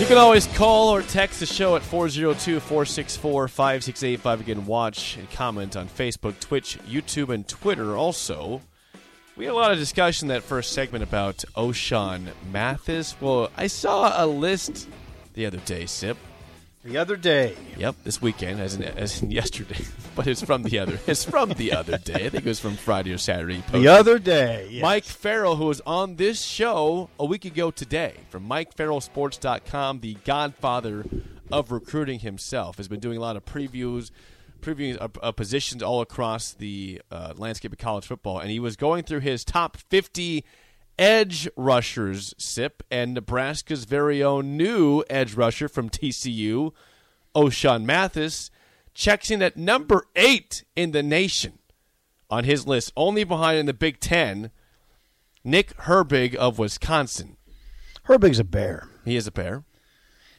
You can always call or text the show at 402 464 5685. Again, watch and comment on Facebook, Twitch, YouTube, and Twitter. Also, we had a lot of discussion that first segment about Ochaun Mathis. Well, I saw a list the other day, Sip. The other day, Yep, this weekend, as in, as in yesterday. But it's from the other. It's from the other day. I think it was from Friday or Saturday. He the other day, yes. Mike Farrell, who was on this show a week ago today from MikeFarrellSports.com, the godfather of recruiting himself, has been doing a lot of previews, previewing uh, uh, positions all across the uh, landscape of college football, and he was going through his top 50 edge rushers, SIP, and Nebraska's very own new edge rusher from TCU, Ochaun Mathis, checks in at number eight in the nation on his list, only behind in the Big Ten, Nick Herbig of Wisconsin. Herbig's a bear. He is a bear.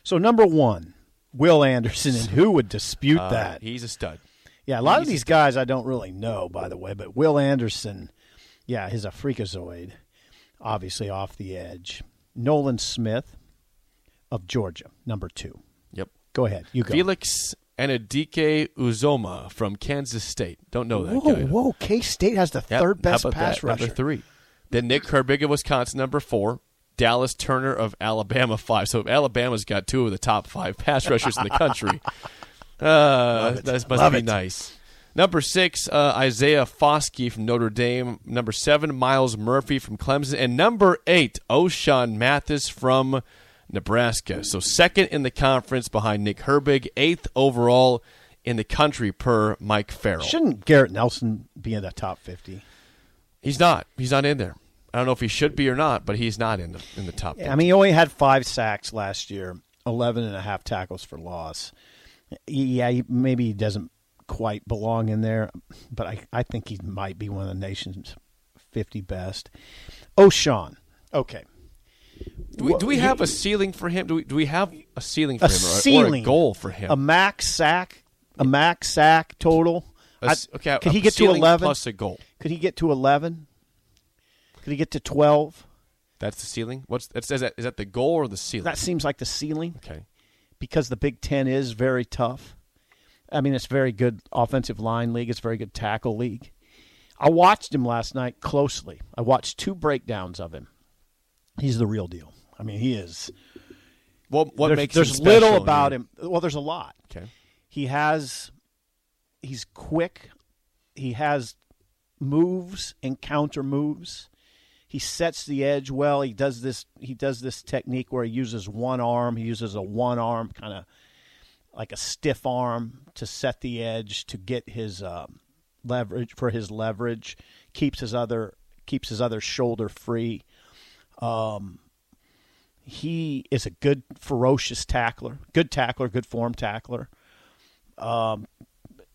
So number one, Will Anderson, and who would dispute Uh, that? He's a stud. Yeah, a lot of he's a these guys I don't really know, by the way, but Will Anderson, yeah, he's a freakazoid, obviously off the edge. Nolan Smith of Georgia, number two. Yep. Go ahead, you go. Felix Anadike Uzoma from Kansas State. Don't know that whoa, guy. whoa, K State has the Yep. third best pass that? rusher. Number three. Then Nick Herbig of Wisconsin, number four. Dallas Turner of Alabama, five. So Alabama's got two of the top five pass rushers in the country. Uh, that must Love be it. nice. Number six, uh, Isaiah Foskey from Notre Dame. Number seven, Myles Murphy from Clemson. And number eight, Ochaun Mathis from Nebraska. So second in the conference behind Nick Herbig, eighth overall in the country per Mike Farrell. Shouldn't Garrett Nelson be in the top 50? He's not. He's not in there. I don't know if he should be or not, but he's not in the in the top. Yeah, I mean, he only had five sacks last year, 11 and a half tackles for loss. Yeah, he, maybe he doesn't quite belong in there, but I, I think he might be one of the nation's 50 best. Oh, Sean. Okay. do we, do we have a ceiling for him? Do we do we have a ceiling for A him or, or ceiling. a goal for him? A max sack, a max sack total. A s- I- okay, could he get to 11? plus a goal? Could he get to 11? Could he get to 12? That's the ceiling. What's that's, is that? Is that the goal or the ceiling? That seems like the ceiling. okay. because the Big Ten is very tough. I mean, it's very good offensive line league. It's very good tackle league. I watched him last night closely. I watched two breakdowns of him. He's the real deal. I mean, he is. What what there's makes there's little about him. Well, there's a lot. Okay. He has. He's quick. He has moves and counter moves. He sets the edge well. He does this. He does this technique where he uses one arm. He uses a one arm kind of like a stiff arm to set the edge to get his um, leverage for his leverage. Keeps his other keeps his other shoulder free. Um, he is a good ferocious tackler, good tackler, good form tackler. Um,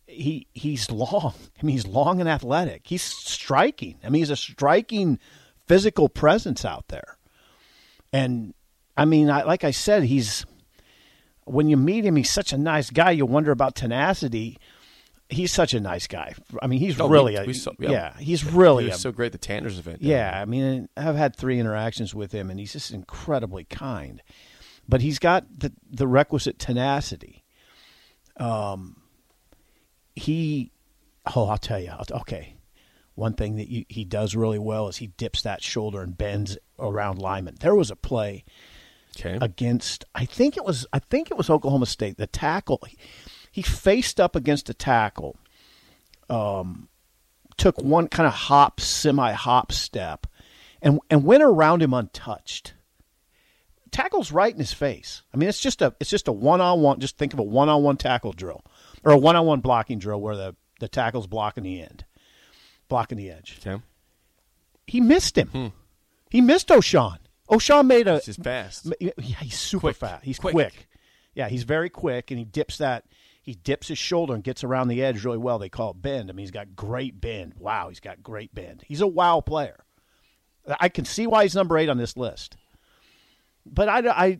he he's long. I mean, he's long and athletic. He's striking. I mean, he's a striking physical presence out there. And I mean, I, like I said, he's when you meet him, he's such a nice guy. You wonder about tenacity. He's such a nice guy. I mean, he's Oh, we- really a, we saw- yeah. yeah. He's really He a, so great the Tanners event. yeah, I mean, I've had three interactions with him, and he's just incredibly kind. But he's got the the requisite tenacity. Um, he, oh, I'll tell you. I'll- Okay, one thing that you, he does really well is he dips that shoulder and bends around Lyman. There was a play Okay. against I think it was I think it was Oklahoma State. The tackle he, he faced up against a tackle. Um took one kind of hop, semi hop step and and went around him untouched. Tackle's right in his face. I mean it's just a it's just a one on one just think of a one on one tackle drill. Or a one on one blocking drill where the, the tackle's blocking the end. Blocking the edge. okay. He missed him. He missed Ochaun. Oh, Ochaun made a It's just fast. yeah, he's super Quick. fast. He's Quick. quick. Yeah, he's very quick, and he dips that. he dips his shoulder and gets around the edge really well. They call it bend. I mean, he's got great bend. Wow, he's got great bend. He's a wow player. I can see why he's number eight on this list. But I, I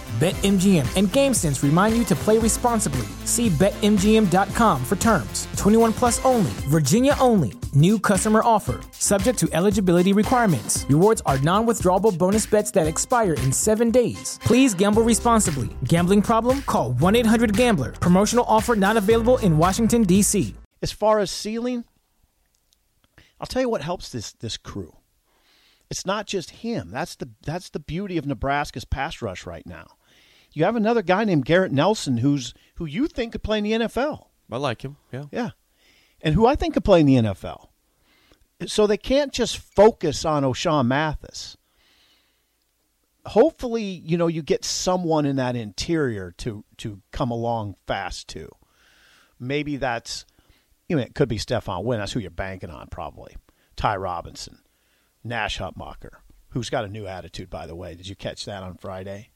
BetMGM and GameSense remind you to play responsibly. See BetMGM.com for terms. 21 plus only, Virginia only. New customer offer. Subject to eligibility requirements. Rewards are non withdrawable bonus bets that expire in seven days. Please gamble responsibly. Gambling problem? Call 1 800 Gambler. Promotional offer not available in Washington, D.C. as far as ceiling, I'll tell you what helps this this crew. It's not just him. That's the that's the beauty of Nebraska's pass rush right now. You have another guy named Garrett Nelson who's who you think could play in the NFL. I like him. Yeah. Yeah. And who I think could play in the NFL. So they can't just focus on Ochaun Mathis. Hopefully, you know, you get someone in that interior to to come along fast too. Maybe that's you know, it could be Stephon Wynn. That's who you're banking on, probably. Ty Robinson, Nash Hutmacher, who's got a new attitude, by the way. Did you catch that on Friday?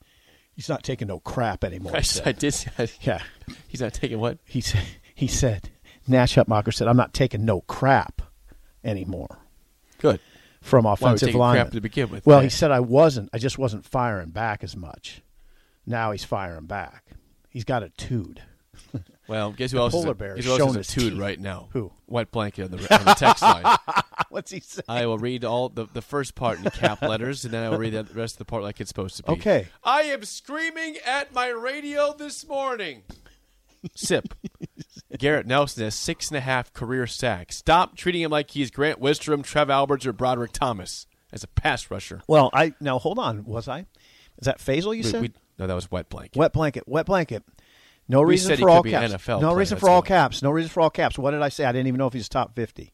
He's not taking no crap anymore. I. I did. see- Yeah. He's not taking what? He said, he said, Nash Hutmacher said, I'm not taking no crap anymore Good. from Why were you offensive linemen. crap to begin with? Well, he said I wasn't. I just wasn't firing back as much. Now he's firing back. He's got a tude. Well, guess who The else polar is a, bear guess who else showing is a tude right now? Who? White blanket on the, on the text line. What's he say? I will read all the, the first part in cap letters, and then I will read the rest of the part like it's supposed to be. Okay. I am screaming at my radio this morning. Sip. Garrett Nelson has six and a half career sacks. Stop treating him like he's Grant Wistrom, Trev Alberts, or Broderick Thomas as a pass rusher. Well, I now hold on. Was I? Is that Faisal? You We- said we- no, that was wet blanket. wet blanket. Wet blanket. No We reason for all caps. No player, reason for all why. caps. No reason for all caps. What did I say? I didn't even know if he's top fifty.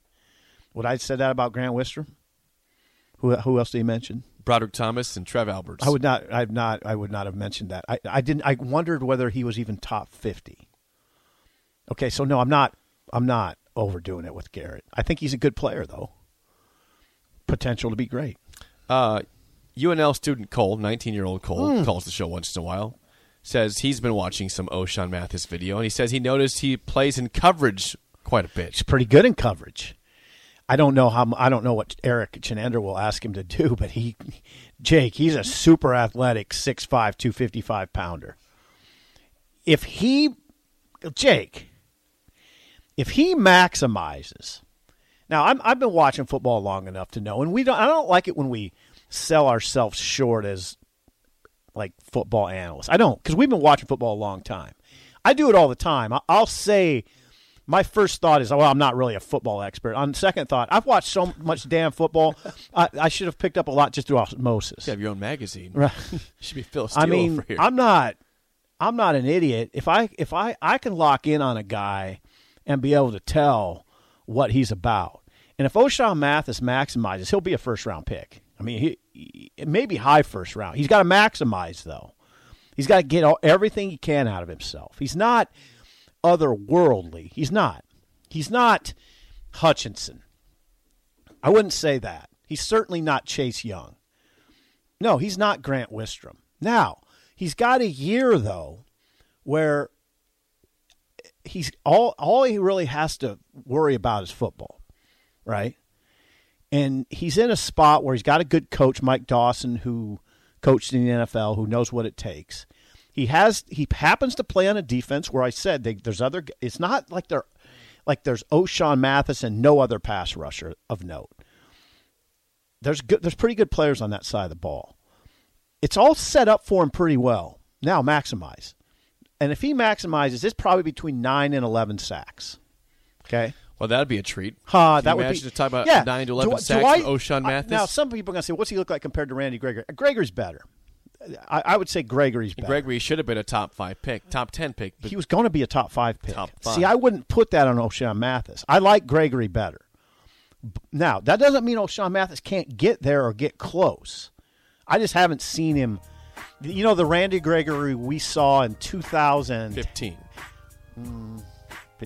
Would I have said that about Grant Wistrom? Who who else did he mention? Broderick Thomas and Trev Alberts. I would not. I've not. I would not have mentioned that. I, I didn't. I wondered whether he was even top fifty. Okay, so no, I'm not. I'm not overdoing it with Garrett. I think he's a good player, though. Potential to be great. Uh, UNL student Cole, 19 year old Cole, Hmm. calls the show once in a while. Says he's been watching some Ochaun Mathis video, and he says he noticed he plays in coverage quite a bit. He's pretty good in coverage. I don't know how. I don't know what Erik Chinander will ask him to do, but he, Jake, he's a super athletic 6'5", 255 pounder. If he, Jake, if he maximizes, now I'm, I've been watching football long enough to know, and we don't. I don't like it when we sell ourselves short as like football analysts. I don't because we've been watching football a long time. I do it all the time. I- I'll say my first thought is, well, I'm not really a football expert. On second thought, I've watched so much damn football. I, I should have picked up a lot just through osmosis. You have your own magazine. Right. should be Phil Steele I mean. I'm not, I'm not an idiot. If I, if I, I can lock in on a guy and be able to tell what he's about. And if Ochaun Mathis maximizes, he'll be a first round pick. I mean, he, he it may be high first round. He's got to maximize though. He's got to get all, everything he can out of himself. He's not otherworldly. He's not. He's not Hutchinson. I wouldn't say that. He's certainly not Chase Young. No, he's not Grant Wistrom. Now, he's got a year though where he's all all he really has to worry about is football. Right? And he's in a spot where he's got a good coach, Mike Dawson, who coached in the NFL, who knows what it takes. He has he happens to play on a defense where I said they, there's other. It's not like they're like there's Ochaun Mathis and no other pass rusher of note. There's good, there's pretty good players on that side of the ball. It's all set up for him pretty well. Now maximize, and if he maximizes, it's probably between nine and eleven sacks. Okay. Well, that'd be a treat. Ha, that would imagine be to talk about yeah. nine to eleven sacks Ochaun Mathis. now, some people are going to say, "What's he look like compared to Randy Gregory?" Gregory's better. I, I would say Gregory's better. Gregory should have been a top five pick, top ten pick. He was going to be a top five pick. Top five. See, I wouldn't put that on Ochaun Mathis. I like Gregory better. Now, that doesn't mean Ochaun Mathis can't get there or get close. I just haven't seen him. You know, the Randy Gregory we saw in 2000. fifteen. Mm,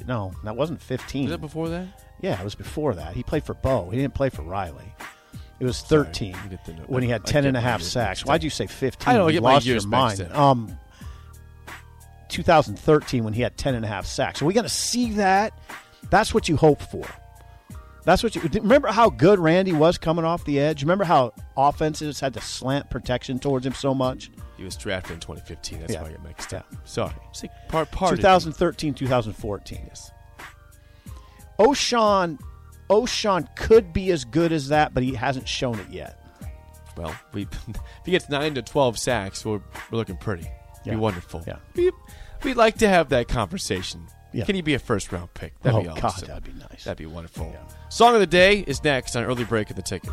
no, that wasn't 15. Was that before that? Yeah, it was before that. He played for Bo. He didn't play for Riley. It was 13 you get the when he had I 10 and a half sacks. Why'd you say 15? I don't You get lost your mind. Um, 2013 when he had 10 and a half sacks. Are we going to see that? That's what you hope for. That's what you remember how good Randy was coming off the edge. Remember how offenses had to slant protection towards him so much. He was drafted in 2015. That's Yeah. why I get mixed Yeah. up. Sorry. See, part, part 2013, 2014. Yes. Ochaun, Ochaun could be as good as that, but he hasn't shown it yet. Well, we if he gets nine to twelve sacks, we're, we're looking pretty. Yeah. Be wonderful. Yeah. We, we'd like to have that conversation. Yeah. Can he be a first round pick? That'd oh be God, awesome. that'd be nice. That'd be wonderful. Yeah. Song of the day is next on early break of the ticket.